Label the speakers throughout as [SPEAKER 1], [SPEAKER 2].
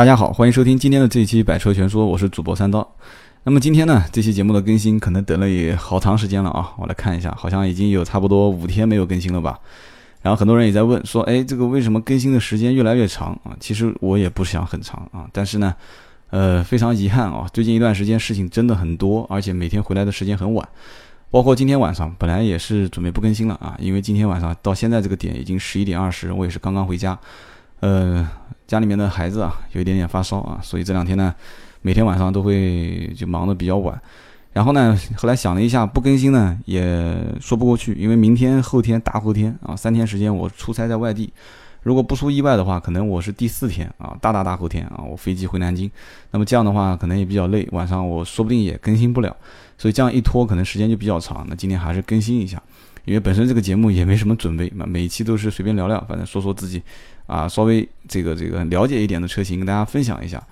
[SPEAKER 1] 大家好，欢迎收听今天的这一期《百车全说》，我是主播三刀。那么今天呢，这期节目的更新可能等了也好长时间了啊！我来看一下，好像已经有差不多五天没有更新了吧。然后很多人也在问说，哎，这个为什么更新的时间越来越长啊？其实我也不想很长啊，但是呢，呃，非常遗憾啊，最近一段时间事情真的很多，而且每天回来的时间很晚。包括今天晚上，本来也是准备不更新了啊，因为今天晚上到现在这个点已经十一点二十，我也是刚刚回家，呃，家里面的孩子啊有一点点发烧啊，所以这两天呢，每天晚上都会就忙得比较晚。然后呢，后来想了一下，不更新呢也说不过去，因为明天、后天、大后天啊，三天时间我出差在外地，如果不出意外的话，可能我是第四天啊，大大大后天啊，我飞机回南京，那么这样的话可能也比较累，晚上我说不定也更新不了。所以这样一拖，可能时间就比较长。那今天还是更新一下，因为本身这个节目也没什么准备嘛，每一期都是随便聊聊，反正说说自己啊，稍微这个这个了解一点的车型跟大家分享一下。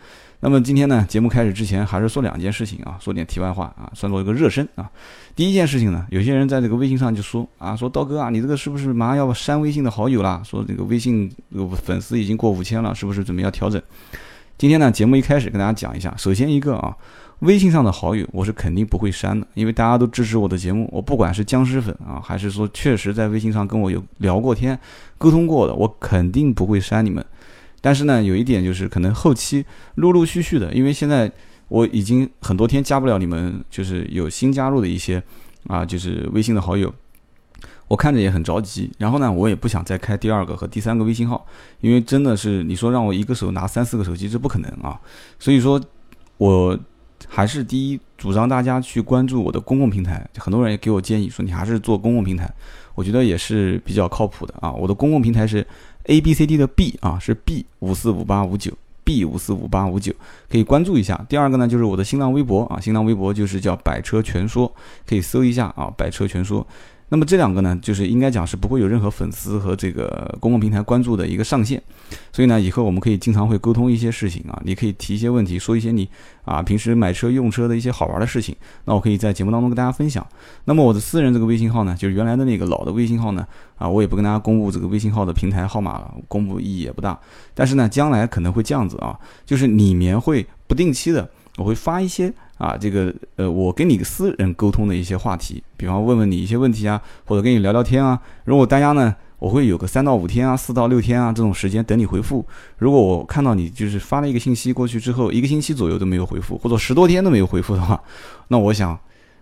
[SPEAKER 1] 那么今天呢，节目开始之前还是说两件事情啊，说点题外话啊，算作一个热身啊。第一件事情呢，有些人在这个微信上就说啊，说刀哥啊，你这个是不是马上要删微信的好友了？说这个微信粉丝已经过五千了，是不是准备要调整？今天呢，节目一开始跟大家讲一下，首先一个啊。微信上的好友，我是肯定不会删的，因为大家都支持我的节目。我不管是僵尸粉啊，还是说确实在微信上跟我有聊过天、沟通过的，我肯定不会删你们。但是呢，有一点就是，可能后期陆陆续续的，因为现在我已经很多天加不了你们，就是有新加入的一些啊，就是微信的好友，我看着也很着急。然后呢，我也不想再开第二个和第三个微信号，因为真的是你说让我一个手拿三四个手机，这不可能啊。所以说，我。还是第一，主张大家去关注我的公共平台。很多人也给我建议说，你还是做公共平台，我觉得也是比较靠谱的啊。我的公共平台是 A B C D 的 B 啊，是 B 五四五八五九 B 五四五八五九，可以关注一下。第二个呢，就是我的新浪微博啊，新浪微博就是叫百车全说，可以搜一下啊，百车全说。那么这两个呢，就是应该讲是不会有任何粉丝和这个公共平台关注的一个上限，所以呢，以后我们可以经常会沟通一些事情啊，你可以提一些问题，说一些你啊平时买车用车的一些好玩的事情，那我可以在节目当中跟大家分享。那么我的私人这个微信号呢，就是原来的那个老的微信号呢，啊，我也不跟大家公布这个微信号的平台号码了，公布意义也不大。但是呢，将来可能会这样子啊，就是里面会不定期的，我会发一些。啊，这个呃，我跟你私人沟通的一些话题，比方问问你一些问题啊，或者跟你聊聊天啊。如果大家呢，我会有个三到五天啊，四到六天啊这种时间等你回复。如果我看到你就是发了一个信息过去之后，一个星期左右都没有回复，或者十多天都没有回复的话，那我想。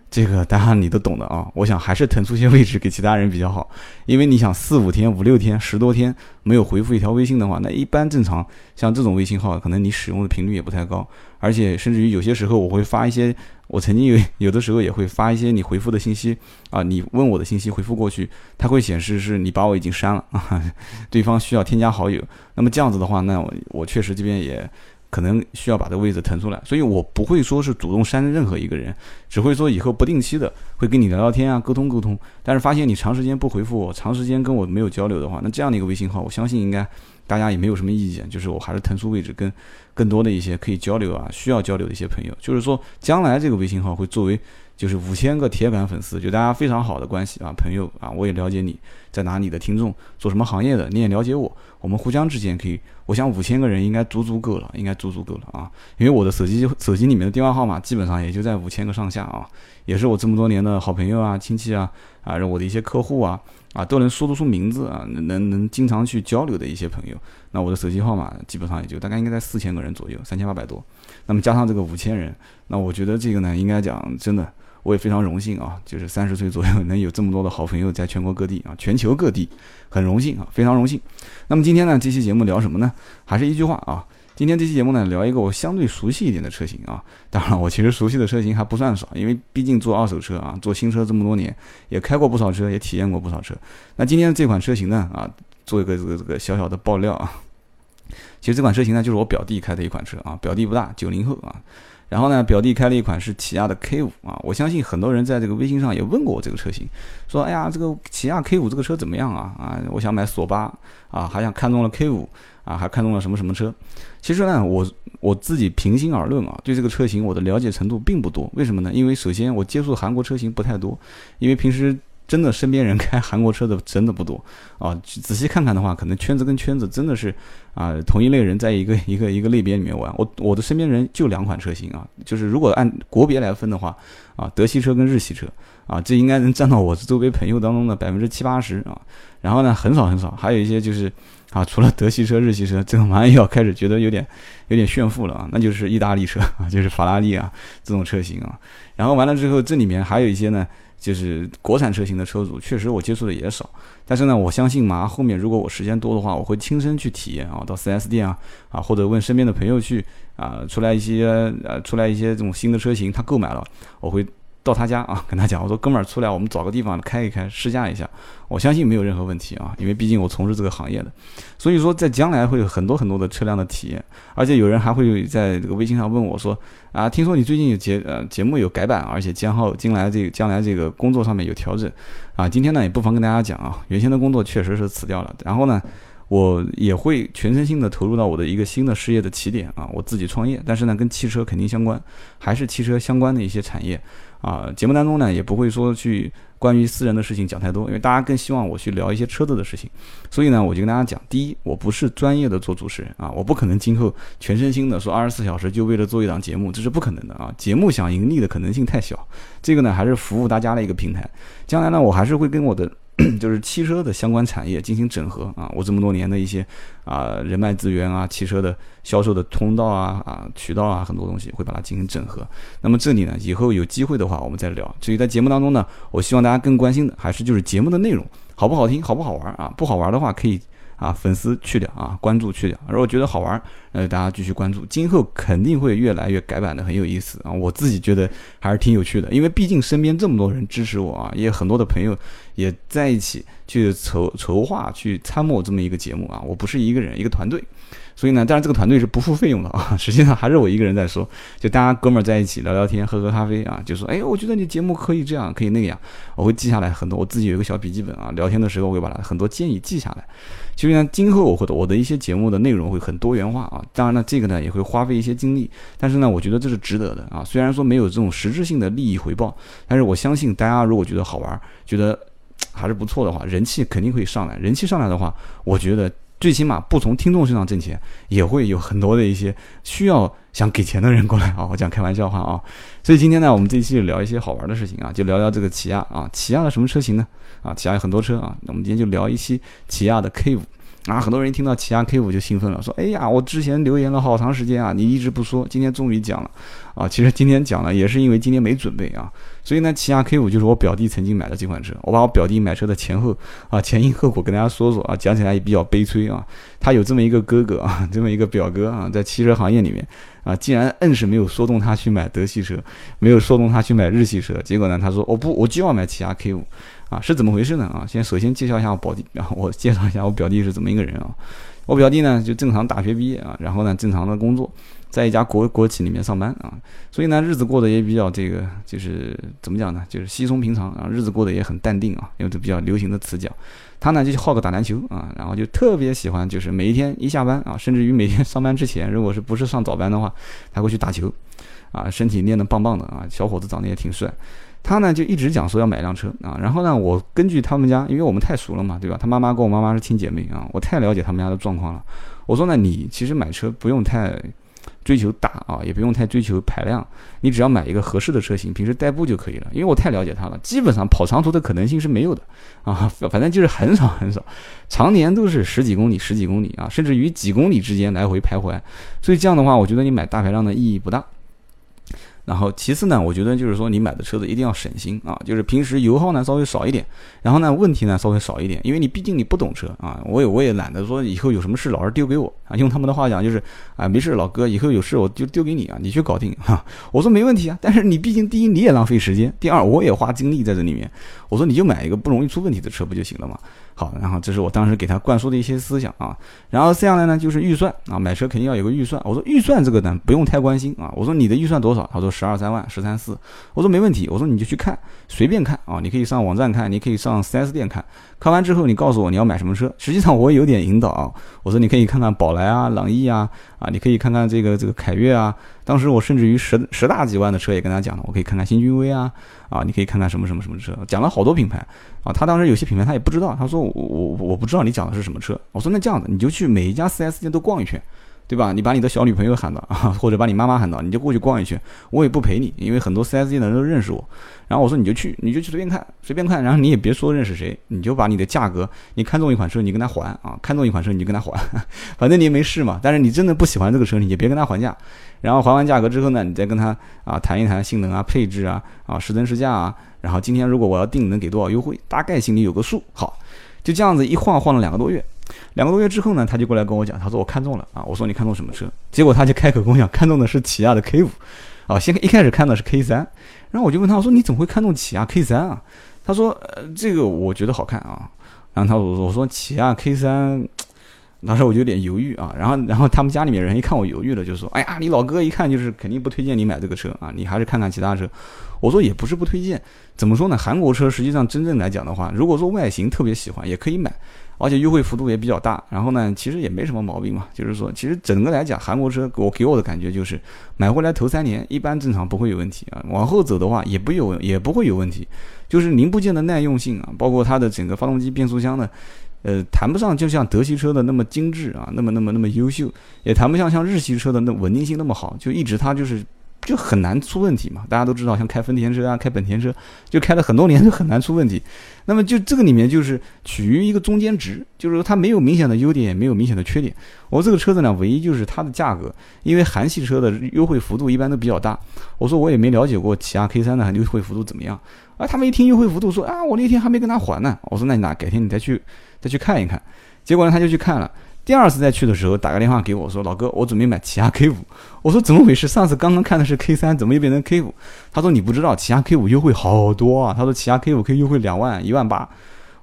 [SPEAKER 1] 这个当然你都懂的啊，我想还是腾出些位置给其他人比较好，因为你想四五天、五六天、十多天没有回复一条微信的话，那一般正常像这种微信号，可能你使用的频率也不太高，而且甚至于有些时候我会发一些，我曾经有有的时候也会发一些你回复的信息啊，你问我的信息回复过去，它会显示是你把我已经删了啊，对方需要添加好友，那么这样子的话，那我我确实这边也。可能需要把这个位置腾出来，所以我不会说是主动删任何一个人，只会说以后不定期的会跟你聊聊天啊，沟通沟通。但是发现你长时间不回复我，长时间跟我没有交流的话，那这样的一个微信号，我相信应该大家也没有什么意见，就是我还是腾出位置跟更多的一些可以交流啊，需要交流的一些朋友，就是说将来这个微信号会作为。就是五千个铁杆粉丝，就大家非常好的关系啊，朋友啊，我也了解你在哪里的听众，做什么行业的，你也了解我，我们互相之间可以，我想五千个人应该足足够了，应该足足够了啊，因为我的手机手机里面的电话号码基本上也就在五千个上下啊，也是我这么多年的好朋友啊、亲戚啊啊，我的一些客户啊啊都能说得出名字啊，能能经常去交流的一些朋友，那我的手机号码基本上也就大概应该在四千个人左右，三千八百多，那么加上这个五千人，那我觉得这个呢，应该讲真的。我也非常荣幸啊，就是三十岁左右 能有这么多的好朋友在全国各地啊，全球各地，很荣幸啊，非常荣幸。那么今天呢，这期节目聊什么呢？还是一句话啊，今天这期节目呢，聊一个我相对熟悉一点的车型啊。当然，我其实熟悉的车型还不算少，因为毕竟做二手车啊，做新车这么多年，也开过不少车，也体验过不少车。那今天这款车型呢，啊，做一个这个这个小小的爆料啊。其实这款车型呢，就是我表弟开的一款车啊，表弟不大，九零后啊。然后呢，表弟开了一款是起亚的 K 五啊，我相信很多人在这个微信上也问过我这个车型，说哎呀，这个起亚 K 五这个车怎么样啊？啊，我想买索八啊，还想看中了 K 五啊，还看中了什么什么车？其实呢，我我自己平心而论啊，对这个车型我的了解程度并不多。为什么呢？因为首先我接触韩国车型不太多，因为平时真的身边人开韩国车的真的不多啊。仔细看看的话，可能圈子跟圈子真的是啊同一类人在一个 一个一个类别里面玩。我我的身边人就两款车型啊，就是如果按国别来分的话啊，德系车跟日系车啊，这应该能占到我周围朋友当中的百分之七八十啊。然后呢，很少很少，还有一些就是啊，除了德系车、日系车，这个马上又要开始觉得有点有点炫富了啊，那就是意大利车啊，就是法拉利啊这种车型啊。然后完了之后，这里面还有一些呢。就是国产车型的车主，确实我接触的也少，但是呢，我相信嘛，后面如果我时间多的话，我会亲身去体验啊，到 4S 店啊，啊或者问身边的朋友去啊，出来一些呃，出来一些这种新的车型，他购买了，我会。到他家啊，跟他讲，我说哥们儿出来，我们找个地方开一开，试驾一下。我相信没有任何问题啊，因为毕竟我从事这个行业的，所以说在将来会有很多很多的车辆的体验。而且有人还会在这个微信上问我说啊，听说你最近有节呃节目有改版，而且将后将来这个将来这个工作上面有调整啊。今天呢也不妨跟大家讲啊，原先的工作确实是辞掉了，然后呢。我也会全身心的投入到我的一个新的事业的起点啊，我自己创业，但是呢，跟汽车肯定相关，还是汽车相关的一些产业啊。节目当中呢，也不会说去关于私人的事情讲太多，因为大家更希望我去聊一些车子的事情。所以呢，我就跟大家讲，第一，我不是专业的做主持人啊，我不可能今后全身心的说二十四小时就为了做一档节目，这是不可能的啊。节目想盈利的可能性太小，这个呢还是服务大家的一个平台。将来呢，我还是会跟我的。就是汽车的相关产业进行整合啊，我这么多年的一些啊人脉资源啊，汽车的销售的通道啊啊渠道啊，很多东西会把它进行整合。那么这里呢，以后有机会的话，我们再聊。至于在节目当中呢，我希望大家更关心的还是就是节目的内容好不好听，好不好玩啊？不好玩的话可以。啊，粉丝去掉啊，关注去掉。如果觉得好玩，那大家继续关注。今后肯定会越来越改版的，很有意思啊。我自己觉得还是挺有趣的，因为毕竟身边这么多人支持我啊，也很多的朋友也在一起去筹筹划、去参谋这么一个节目啊。我不是一个人，一个团队。所以呢，当然这个团队是不付费用的啊，实际上还是我一个人在说，就大家哥们儿在一起聊聊天，喝喝咖啡啊，就说，哎，我觉得你节目可以这样，可以那样，我会记下来很多，我自己有一个小笔记本啊，聊天的时候我会把它很多建议记下来。其实呢，今后我会我的一些节目的内容会很多元化啊，当然呢，这个呢也会花费一些精力，但是呢，我觉得这是值得的啊。虽然说没有这种实质性的利益回报，但是我相信大家如果觉得好玩，觉得还是不错的话，人气肯定会上来。人气上来的话，我觉得。最起码不从听众身上挣钱，也会有很多的一些需要想给钱的人过来啊！我讲开玩笑话啊！所以今天呢，我们这一期聊一些好玩的事情啊，就聊聊这个起亚啊，起亚的什么车型呢？啊，起亚有很多车啊，那我们今天就聊一期起亚的 K 五。啊，很多人听到起亚 K 五就兴奋了，说：“哎呀，我之前留言了好长时间啊，你一直不说，今天终于讲了。”啊，其实今天讲了也是因为今天没准备啊。所以呢，起亚 K 五就是我表弟曾经买的这款车，我把我表弟买车的前后啊前因后果跟大家说说啊，讲起来也比较悲催啊。他有这么一个哥哥啊，这么一个表哥啊，在汽车行业里面啊，竟然硬是没有说动他去买德系车，没有说动他去买日系车，结果呢，他说：“我不，我就要买起亚 K 五。”啊，是怎么回事呢？啊，先首先介绍一下我表弟，然后我介绍一下我表弟是怎么一个人啊。我表弟呢就正常大学毕业啊，然后呢正常的工作，在一家国国企里面上班啊，所以呢日子过得也比较这个，就是怎么讲呢，就是稀松平常啊，日子过得也很淡定啊，用这比较流行的词讲。他呢就好个打篮球啊，然后就特别喜欢，就是每一天一下班啊，甚至于每天上班之前，如果是不是上早班的话，他会去打球，啊，身体练得棒棒的啊，小伙子长得也挺帅。他呢就一直讲说要买辆车啊，然后呢，我根据他们家，因为我们太熟了嘛，对吧？他妈妈跟我妈妈是亲姐妹啊，我太了解他们家的状况了。我说呢，你其实买车不用太追求大啊，也不用太追求排量，你只要买一个合适的车型，平时代步就可以了。因为我太了解他了，基本上跑长途的可能性是没有的啊，反正就是很少很少，常年都是十几公里、十几公里啊，甚至于几公里之间来回徘徊。所以这样的话，我觉得你买大排量的意义不大。然后其次呢，我觉得就是说你买的车子一定要省心啊，就是平时油耗呢稍微少一点，然后呢问题呢稍微少一点，因为你毕竟你不懂车啊，我也我也懒得说以后有什么事老是丢给我啊，用他们的话讲就是啊没事老哥以后有事我就丢给你啊，你去搞定哈。我说没问题啊，但是你毕竟第一你也浪费时间，第二我也花精力在这里面，我说你就买一个不容易出问题的车不就行了嘛。好，然后这是我当时给他灌输的一些思想啊。然后接下来呢，就是预算啊，买车肯定要有个预算。我说预算这个呢，不用太关心啊。我说你的预算多少？他说十二三万，十三四。我说没问题。我说你就去看，随便看啊，你可以上网站看，你可以上四 S 店看。看完之后，你告诉我你要买什么车。实际上我有点引导啊，我说你可以看看宝来啊、朗逸啊，啊，你可以看看这个这个凯越啊。当时我甚至于十十大几万的车也跟他讲了，我可以看看新君威啊，啊，你可以看看什么什么什么车，讲了好多品牌啊。他当时有些品牌他也不知道，他说我我我不知道你讲的是什么车。我说那这样子，你就去每一家 4S 店都逛一圈。对吧？你把你的小女朋友喊到啊，或者把你妈妈喊到，你就过去逛一圈，我也不陪你，因为很多 4S 店的人都认识我。然后我说你就去，你就去随便看，随便看，然后你也别说认识谁，你就把你的价格，你看中一款车，你跟他还啊，看中一款车你就跟他还，反正你也没事嘛。但是你真的不喜欢这个车，你就别跟他还价。然后还完价格之后呢，你再跟他啊谈一谈性能啊、配置啊、啊实真实价啊。然后今天如果我要定，能给多少优惠，大概心里有个数。好，就这样子一晃晃了两个多月。两个多月之后呢，他就过来跟我讲，他说我看中了啊，我说你看中什么车？结果他就开口跟我讲，看中的是起亚的 K 五，啊，先一开始看的是 K 三，然后我就问他，我说你怎么会看中起亚 K 三啊？他说，呃，这个我觉得好看啊。然后他我我说起亚 K 三，当时我就有点犹豫啊。然后然后他们家里面人一看我犹豫了，就说，哎呀，你老哥一看就是肯定不推荐你买这个车啊，你还是看看其他车。我说也不是不推荐，怎么说呢？韩国车实际上真正来讲的话，如果说外形特别喜欢，也可以买。而且优惠幅度也比较大，然后呢，其实也没什么毛病嘛。就是说，其实整个来讲，韩国车给我给我的感觉就是，买回来头三年一般正常不会有问题啊，往后走的话也不有也不会有问题。就是零部件的耐用性啊，包括它的整个发动机、变速箱的，呃，谈不上就像德系车的那么精致啊，那么那么那么优秀，也谈不上像日系车的那稳定性那么好，就一直它就是。就很难出问题嘛，大家都知道，像开丰田车啊，开本田车，就开了很多年就很难出问题。那么就这个里面就是取于一个中间值，就是说它没有明显的优点，也没有明显的缺点。我这个车子呢，唯一就是它的价格，因为韩系车的优惠幅度一般都比较大。我说我也没了解过起亚 K 三的优惠幅度怎么样，啊，他们一听优惠幅度说啊，我那天还没跟他还呢。我说那你哪改天你再去再去看一看。结果呢，他就去看了。第二次再去的时候，打个电话给我说：“老哥，我准备买起亚 K 五。”我说：“怎么回事？上次刚刚看的是 K 三，怎么又变成 K 五？”他说：“你不知道，起亚 K 五优惠好多啊。”他说：“起亚 K 五可以优惠两万、一万八。”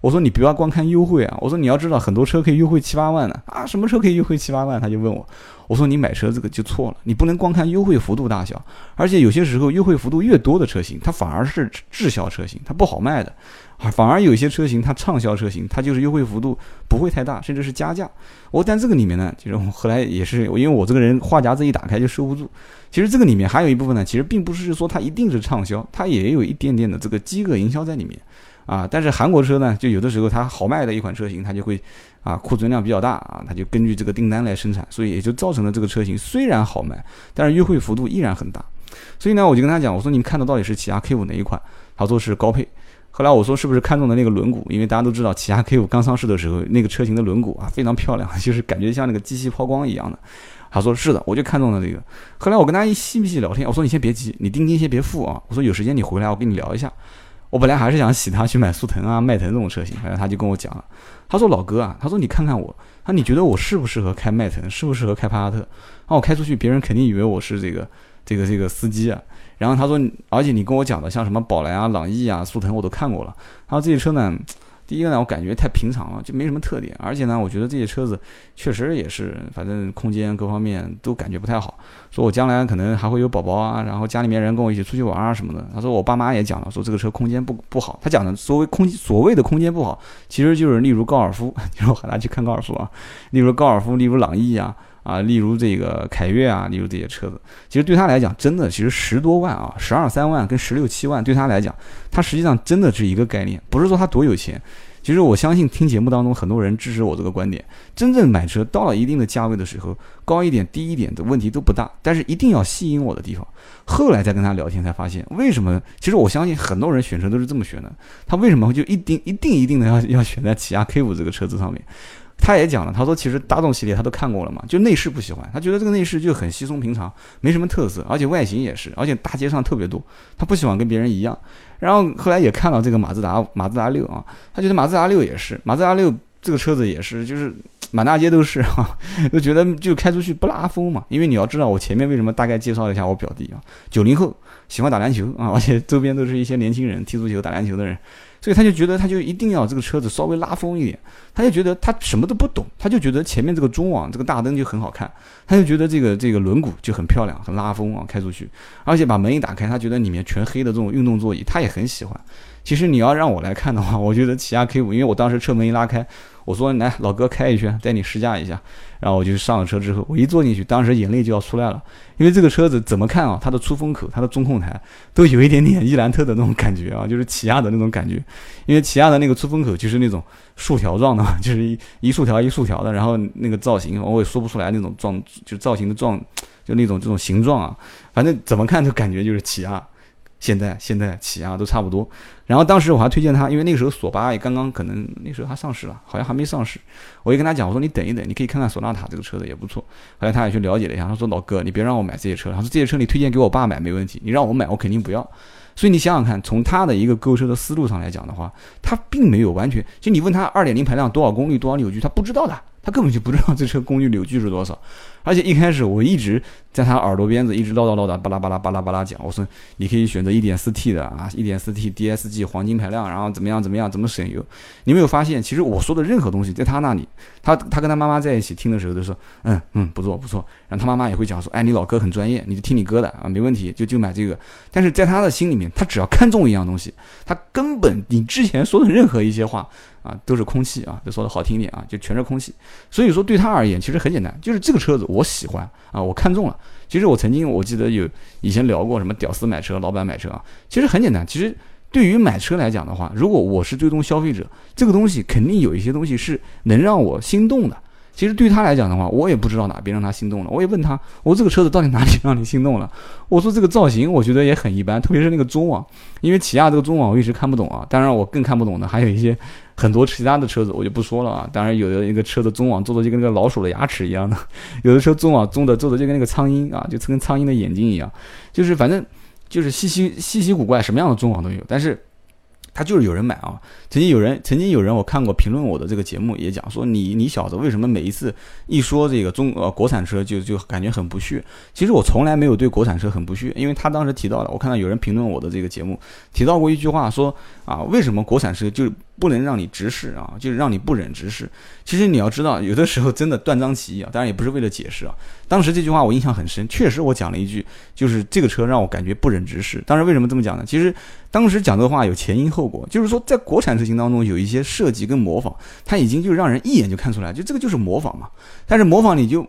[SPEAKER 1] 我说：“你不要光看优惠啊！”我说：“你要知道，很多车可以优惠七八万的啊！什么车可以优惠七八万？”他就问我。我说：“你买车这个就错了，你不能光看优惠幅度大小，而且有些时候优惠幅度越多的车型，它反而是滞销车型，它不好卖的。”反而有些车型，它畅销车型，它就是优惠幅度不会太大，甚至是加价。我但这个里面呢，就是后来也是，因为我这个人话匣子一打开就收不住。其实这个里面还有一部分呢，其实并不是说它一定是畅销，它也有一点点的这个饥饿营销在里面啊。但是韩国车呢，就有的时候它好卖的一款车型，它就会啊库存量比较大啊，它就根据这个订单来生产，所以也就造成了这个车型虽然好卖，但是优惠幅度依然很大。所以呢，我就跟他讲，我说你们看的到底是起亚 K 五哪一款？他说是高配。后来我说是不是看中的那个轮毂？因为大家都知道，起亚 K 五刚上市的时候，那个车型的轮毂啊非常漂亮，就是感觉像那个机器抛光一样的。他说是的，我就看中了这个。后来我跟他一细细聊天，我说你先别急，你定金先别付啊。我说有时间你回来，我跟你聊一下。我本来还是想洗他去买速腾啊、迈腾这种车型，反正他就跟我讲了，他说老哥啊，他说你看看我，他你觉得我适不适合开迈腾，适不适合开帕萨特？那我开出去，别人肯定以为我是这个这个这个司机啊。然后他说，而且你跟我讲的像什么宝来啊、朗逸啊、速腾我都看过了。他说这些车呢，第一个呢，我感觉太平常了，就没什么特点。而且呢，我觉得这些车子确实也是，反正空间各方面都感觉不太好。说我将来可能还会有宝宝啊，然后家里面人跟我一起出去玩啊什么的。他说我爸妈也讲了，说这个车空间不不好。他讲的所谓空所谓的空间不好，其实就是例如高尔夫，就是我喊他去看高尔夫啊，例如高尔夫，例如朗逸啊。啊，例如这个凯越啊，例如这些车子，其实对他来讲，真的其实十多万啊，十二三万跟十六七万，对他来讲，他实际上真的是一个概念，不是说他多有钱。其实我相信听节目当中很多人支持我这个观点，真正买车到了一定的价位的时候，高一点低一点的问题都不大，但是一定要吸引我的地方。后来再跟他聊天才发现，为什么？其实我相信很多人选车都是这么选的，他为什么就一定一定一定的要要选在起亚 K 五这个车子上面？他也讲了，他说其实大众系列他都看过了嘛，就内饰不喜欢，他觉得这个内饰就很稀松平常，没什么特色，而且外形也是，而且大街上特别多，他不喜欢跟别人一样。然后后来也看到这个马自达，马自达六啊，他觉得马自达六也是，马自达六这个车子也是，就是满大街都是啊，就觉得就开出去不拉风嘛。因为你要知道，我前面为什么大概介绍一下我表弟啊，九零后喜欢打篮球啊，而且周边都是一些年轻人踢足球、打篮球的人。所以他就觉得他就一定要这个车子稍微拉风一点，他就觉得他什么都不懂，他就觉得前面这个中网这个大灯就很好看，他就觉得这个这个轮毂就很漂亮，很拉风啊，开出去，而且把门一打开，他觉得里面全黑的这种运动座椅，他也很喜欢。其实你要让我来看的话，我觉得起亚 K 五，因为我当时车门一拉开，我说来老哥开一圈，带你试驾一下。然后我就上了车之后，我一坐进去，当时眼泪就要出来了，因为这个车子怎么看啊？它的出风口、它的中控台都有一点点伊兰特的那种感觉啊，就是起亚的那种感觉。因为起亚的那个出风口就是那种竖条状的，就是一一竖条一竖条的，然后那个造型我也说不出来那种状，就造型的状，就那种这种形状啊，反正怎么看都感觉就是起亚。现在现在起亚都差不多，然后当时我还推荐他，因为那个时候索八也刚刚可能那时候还上市了，好像还没上市。我就跟他讲，我说你等一等，你可以看看索纳塔这个车子也不错。后来他也去了解了一下，他说老哥，你别让我买这些车，他说这些车你推荐给我爸买没问题，你让我买我肯定不要。所以你想想看，从他的一个购车的思路上来讲的话，他并没有完全就你问他二点零排量多少功率多少扭矩，他不知道的。他根本就不知道这车功率扭矩是多少，而且一开始我一直在他耳朵边子一直唠叨唠叨，巴拉巴拉巴拉巴拉讲，我说你可以选择 1.4T 的啊，1.4T DSG 黄金排量，然后怎么样怎么样怎么省油。你没有发现，其实我说的任何东西，在他那里，他他跟他妈妈在一起听的时候都说，嗯嗯不错不错，然后他妈妈也会讲说，哎你老哥很专业，你就听你哥的啊，没问题就就买这个。但是在他的心里面，他只要看中一样东西，他根本你之前说的任何一些话。啊，都是空气啊，就说的好听一点啊，就全是空气。所以说对他而言，其实很简单，就是这个车子我喜欢啊，我看中了。其实我曾经我记得有以前聊过什么屌丝买车、老板买车啊，其实很简单。其实对于买车来讲的话，如果我是最终消费者，这个东西肯定有一些东西是能让我心动的。其实对他来讲的话，我也不知道哪边让他心动了。我也问他，我这个车子到底哪里让你心动了？我说这个造型我觉得也很一般，特别是那个中网，因为起亚这个中网我一直看不懂啊。当然我更看不懂的还有一些很多其他的车子，我就不说了啊。当然有的一个车的中网做的就跟那个老鼠的牙齿一样的，有的车中网中的做的就跟那个苍蝇啊，就跟苍蝇的眼睛一样，就是反正就是稀稀稀奇古怪，什么样的中网都有。但是。他就是有人买啊！曾经有人，曾经有人，我看过评论我的这个节目，也讲说你你小子为什么每一次一说这个中呃国产车就就感觉很不屑？其实我从来没有对国产车很不屑，因为他当时提到了，我看到有人评论我的这个节目，提到过一句话说啊，为什么国产车就不能让你直视啊？就是让你不忍直视。其实你要知道，有的时候真的断章取义啊，当然也不是为了解释啊。当时这句话我印象很深，确实我讲了一句，就是这个车让我感觉不忍直视。当时为什么这么讲呢？其实当时讲这话有前因后果，就是说在国产车型当中有一些设计跟模仿，它已经就让人一眼就看出来，就这个就是模仿嘛。但是模仿你就。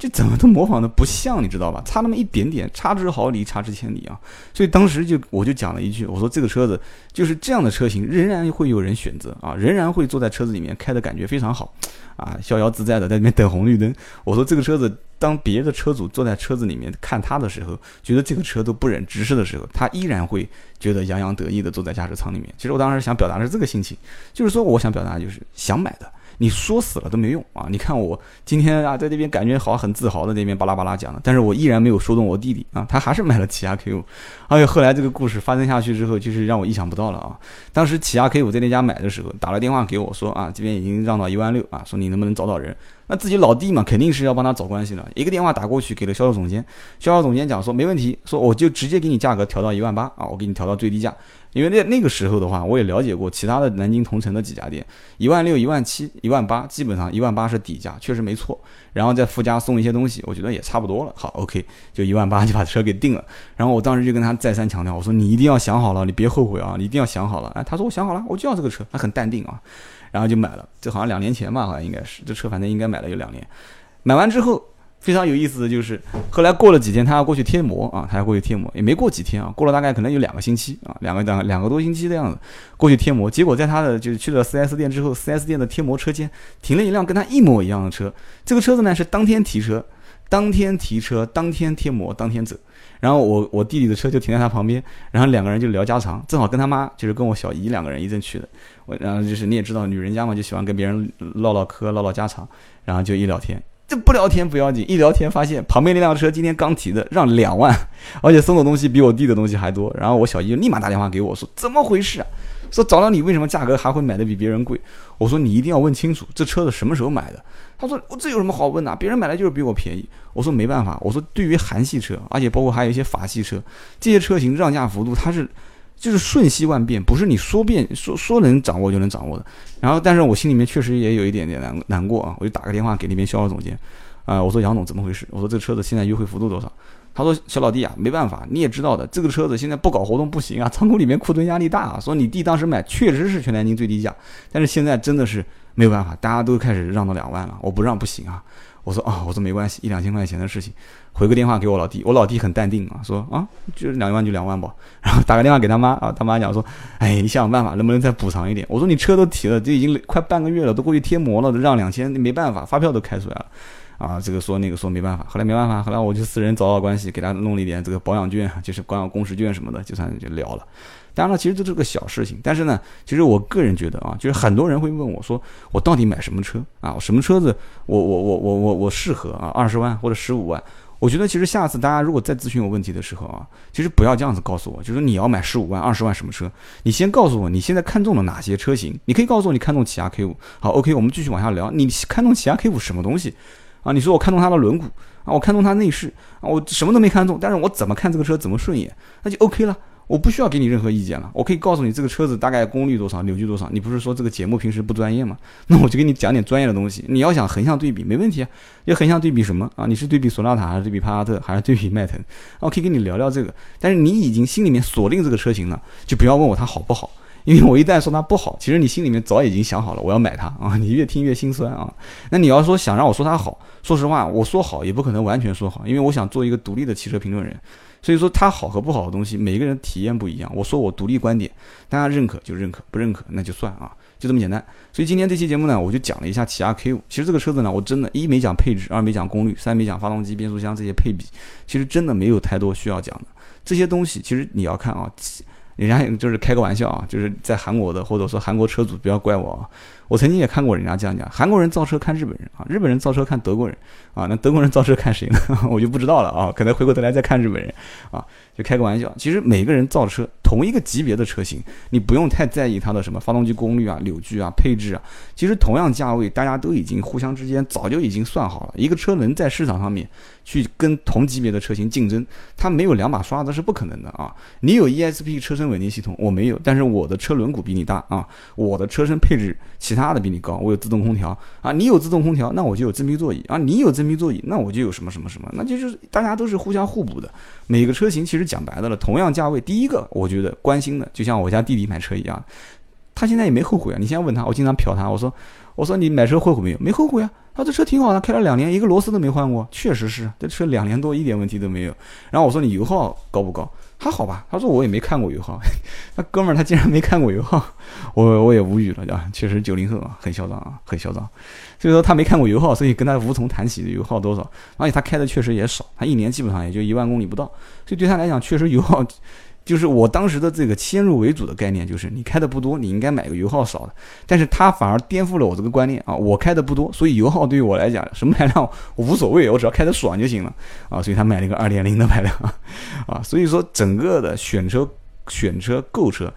[SPEAKER 1] 就怎么都模仿的不像，你知道吧？差那么一点点，差之毫厘，差之千里啊！所以当时就我就讲了一句，我说这个车子就是这样的车型，仍然会有人选择啊，仍然会坐在车子里面开的感觉非常好啊，逍遥自在的在里面等红绿灯。我说这个车子，当别的车主坐在车子里面看他的时候，觉得这个车都不忍直视的时候，他依然会觉得洋洋得意的坐在驾驶舱里面。其实我当时想表达的是这个心情，就是说我想表达就是想买的。你说死了都没用啊！你看我今天啊，在这边感觉好很自豪的那边巴拉巴拉讲的，但是我依然没有说动我弟弟啊，他还是买了起亚 K 五。而且后来这个故事发生下去之后，就是让我意想不到了啊！当时起亚 K 五在那家买的时候，打了电话给我说啊，这边已经让到一万六啊，说你能不能找找人？那自己老弟嘛，肯定是要帮他找关系了。一个电话打过去给了销售总监，销售总监讲说没问题，说我就直接给你价格调到一万八啊，我给你调到最低价。因为那那个时候的话，我也了解过其他的南京同城的几家店，一万六、一万七、一万八，基本上一万八是底价，确实没错。然后再附加送一些东西，我觉得也差不多了。好，OK，就一万八 就把车给定了。然后我当时就跟他再三强调，我说你一定要想好了，你别后悔啊，你一定要想好了。哎，他说我想好了，我就要这个车，他很淡定啊。然后就买了，这好像两年前吧，好像应该是这车，反正应该买了有两年。买完之后。非常有意思的就是，后来过了几天，他要过去贴膜啊，他要过去贴膜，也没过几天啊，过了大概可能有两个星期啊，两个两两个多星期的样子，过去贴膜。结果在他的就是去了 4S 店之后，4S 店的贴膜车间停了一辆跟他一模一样的车，这个车子呢是当天提车，当天提车，当天贴膜，当天走。然后我我弟弟的车就停在他旁边，然后两个人就聊家常，正好跟他妈就是跟我小姨两个人一阵去的。我然后就是你也知道，女人家嘛就喜欢跟别人唠唠嗑，唠唠家常，然后就一聊天。这不聊天不要紧，一聊天发现旁边那辆车今天刚提的，让两万，而且送的东西比我弟的东西还多。然后我小姨立马打电话给我说：“怎么回事啊？说找到你为什么价格还会买的比别人贵？”我说：“你一定要问清楚这车子什么时候买的。”他说：“我这有什么好问的？别人买的就是比我便宜。”我说：“没办法，我说对于韩系车，而且包括还有一些法系车，这些车型让价幅度它是。”就是瞬息万变，不是你说变说说能掌握就能掌握的。然后，但是我心里面确实也有一点点难难过啊，我就打个电话给那边销售总监，啊，我说杨总怎么回事？我说这个车子现在优惠幅度多少？他说小老弟啊，没办法，你也知道的，这个车子现在不搞活动不行啊，仓库里面库存压力大。啊。说你弟当时买确实是全南京最低价，但是现在真的是没有办法，大家都开始让到两万了，我不让不行啊。我说啊，我说没关系，一两千块钱的事情，回个电话给我老弟，我老弟很淡定啊，说啊，就是两万就两万吧。然后打个电话给他妈啊，他妈讲说，哎，你想想办法，能不能再补偿一点？我说你车都提了，这已经快半个月了，都过去贴膜了，让两千，没办法，发票都开出来了。啊，这个说那个说没办法，后来没办法，后来我就私人找找关系，给他弄了一点这个保养券，就是保养工时券什么的，就算就了了。当然了，其实这是个小事情，但是呢，其实我个人觉得啊，就是很多人会问我说，我到底买什么车啊？我什么车子我我我我我我适合啊？二十万或者十五万？我觉得其实下次大家如果再咨询我问题的时候啊，其实不要这样子告诉我，就是你要买十五万、二十万什么车？你先告诉我你现在看中了哪些车型？你可以告诉我你看中起亚 K 五。好，OK，我们继续往下聊。你看中起亚 K 五什么东西？啊，你说我看中它的轮毂啊，我看中它内饰啊，我什么都没看中，但是我怎么看这个车怎么顺眼，那就 OK 了，我不需要给你任何意见了，我可以告诉你这个车子大概功率多少，扭矩多少。你不是说这个节目平时不专业吗？那我就给你讲点专业的东西。你要想横向对比，没问题啊。要横向对比什么啊？你是对比索纳塔还是对比帕萨特还是对比迈腾？我可以跟你聊聊这个。但是你已经心里面锁定这个车型了，就不要问我它好不好。因为我一旦说它不好，其实你心里面早已经想好了，我要买它啊！你越听越心酸啊！那你要说想让我说它好，说实话，我说好也不可能完全说好，因为我想做一个独立的汽车评论人，所以说它好和不好的东西，每个人体验不一样。我说我独立观点，大家认可就认可，不认可那就算啊，就这么简单。所以今天这期节目呢，我就讲了一下起亚 K 五。其实这个车子呢，我真的，一没讲配置，二没讲功率，三没讲发动机、变速箱这些配比，其实真的没有太多需要讲的。这些东西其实你要看啊。人家就是开个玩笑啊，就是在韩国的，或者说韩国车主不要怪我啊。我曾经也看过人家这样讲，韩国人造车看日本人啊，日本人造车看德国人啊，那德国人造车看谁呢？我就不知道了啊，可能回过头来再看日本人啊。就开个玩笑，其实每个人造车同一个级别的车型，你不用太在意它的什么发动机功率啊、扭矩啊、配置啊。其实同样价位，大家都已经互相之间早就已经算好了，一个车能在市场上面去跟同级别的车型竞争，它没有两把刷子是不可能的啊。你有 ESP 车身稳定系统，我没有，但是我的车轮毂比你大啊，我的车身配置其他他的比你高，我有自动空调啊，你有自动空调，那我就有真皮座椅啊，你有真皮座椅，那我就有什么什么什么，那就是大家都是互相互补的，每个车型其实。讲白的了，同样价位，第一个我觉得关心的，就像我家弟弟买车一样，他现在也没后悔啊。你现在问他，我经常瞟他，我说，我说你买车后悔没有？没后悔啊。他这车挺好的，开了两年，一个螺丝都没换过，确实是，这车两年多一点问题都没有。然后我说你油耗高不高？还好吧。他说我也没看过油耗。那哥们儿他竟然没看过油耗，我我也无语了，对吧？确实九零后啊，很嚣张啊，很嚣张。所以说他没看过油耗，所以跟他无从谈起油耗多少。而且他开的确实也少，他一年基本上也就一万公里不到，所以对他来讲确实油耗，就是我当时的这个先入为主的概念就是你开的不多，你应该买个油耗少的。但是它反而颠覆了我这个观念啊，我开的不多，所以油耗对于我来讲什么排量我无所谓，我只要开得爽就行了啊。所以他买了一个二点零的排量啊，所以说整个的选车。选车购车，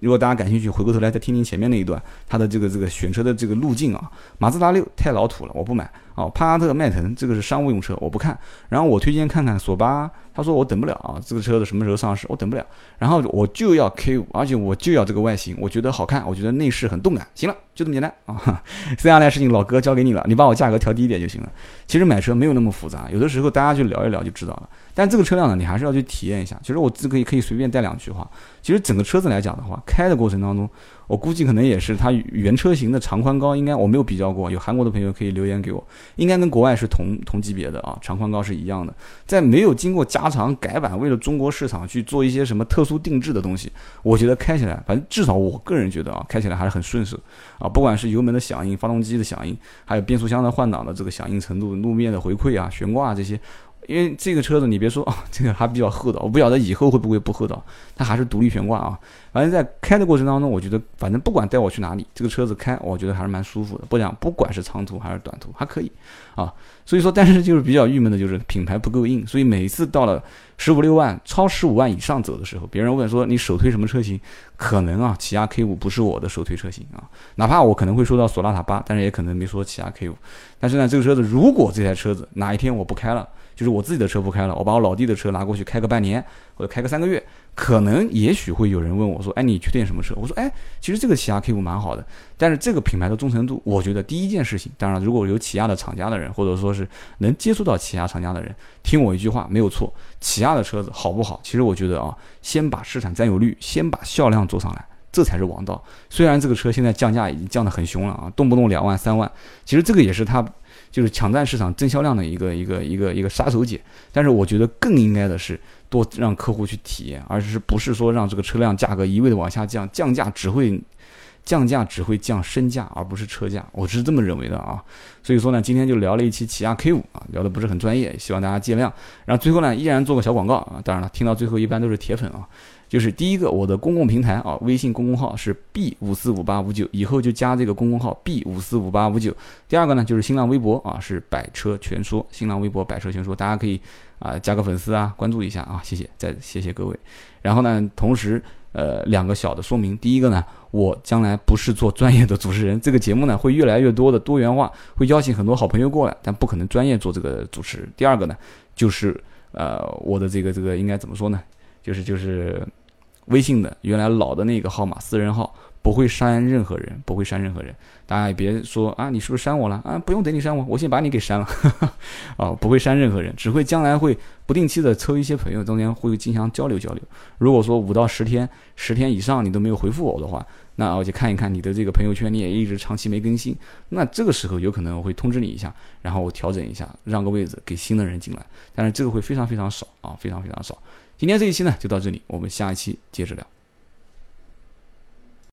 [SPEAKER 1] 如果大家感兴趣，回过头来再听听前面那一段，它的这个这个选车的这个路径啊。马自达六太老土了，我不买。哦，帕萨特、迈腾这个是商务用车，我不看。然后我推荐看看索八，他说我等不了啊，这个车子什么时候上市？我等不了。然后我就要 K 五，而且我就要这个外形，我觉得好看，我觉得内饰很动感。行了，就这么简单啊。剩下的事情老哥交给你了，你把我价格调低一点就行了。其实买车没有那么复杂，有的时候大家去聊一聊就知道了。但这个车辆呢，你还是要去体验一下。其实我自可以可以随便带两句话。其实整个车子来讲的话，开的过程当中。我估计可能也是它原车型的长宽高，应该我没有比较过，有韩国的朋友可以留言给我，应该跟国外是同同级别的啊，长宽高是一样的。在没有经过加长改版，为了中国市场去做一些什么特殊定制的东西，我觉得开起来，反正至少我个人觉得啊，开起来还是很顺手啊，不管是油门的响应、发动机的响应，还有变速箱的换挡的这个响应程度、路面的回馈啊、悬挂这些。因为这个车子，你别说啊，这个还比较厚道，我不晓得以后会不会不厚道，它还是独立悬挂啊。反正在开的过程当中，我觉得反正不管带我去哪里，这个车子开，我觉得还是蛮舒服的。不讲，不管是长途还是短途，还可以啊。所以说，但是就是比较郁闷的就是品牌不够硬，所以每一次到了十五六万、超十五万以上走的时候，别人问说你首推什么车型？可能啊，起亚 K 五不是我的首推车型啊。哪怕我可能会说到索纳塔八，但是也可能没说起亚 K 五。但是呢，这个车子如果这台车子哪一天我不开了，就是我自己的车不开了，我把我老弟的车拿过去开个半年或者开个三个月，可能也许会有人问我说：“哎，你确定什么车？”我说：“哎，其实这个起亚 K 五蛮好的，但是这个品牌的忠诚度，我觉得第一件事情，当然如果有起亚的厂家的人，或者说是能接触到起亚厂家的人，听我一句话没有错，起亚的车子好不好？其实我觉得啊，先把市场占有率，先把销量做上来，这才是王道。虽然这个车现在降价已经降得很凶了啊，动不动两万三万，其实这个也是它。”就是抢占市场增销量的一个一个一个一个杀手锏，但是我觉得更应该的是多让客户去体验，而是不是说让这个车辆价格一味的往下降，降价只会降价只会降身价，而不是车价，我是这么认为的啊。所以说呢，今天就聊了一期起亚 K 五啊，聊的不是很专业，希望大家见谅。然后最后呢，依然做个小广告啊，当然了，听到最后一般都是铁粉啊。就是第一个，我的公共平台啊，微信公共号是 B 五四五八五九，以后就加这个公共号 B 五四五八五九。第二个呢，就是新浪微博啊，是百车全说，新浪微博百车全说，大家可以啊加个粉丝啊，关注一下啊，谢谢，再谢谢各位。然后呢，同时呃两个小的说明，第一个呢，我将来不是做专业的主持人，这个节目呢会越来越多的多元化，会邀请很多好朋友过来，但不可能专业做这个主持。第二个呢，就是呃我的这个这个应该怎么说呢？就是就是。微信的原来老的那个号码，私人号不会删任何人，不会删任何人。大家也别说啊，你是不是删我了啊？不用等你删我，我先把你给删了。啊，不会删任何人，只会将来会不定期的抽一些朋友，中间会经常交流交流。如果说五到十天，十天以上你都没有回复我的话，那我就看一看你的这个朋友圈，你也一直长期没更新，那这个时候有可能我会通知你一下，然后我调整一下，让个位置给新的人进来。但是这个会非常非常少啊，非常非常少。今天这一期呢就到这里，我们下一期接着聊。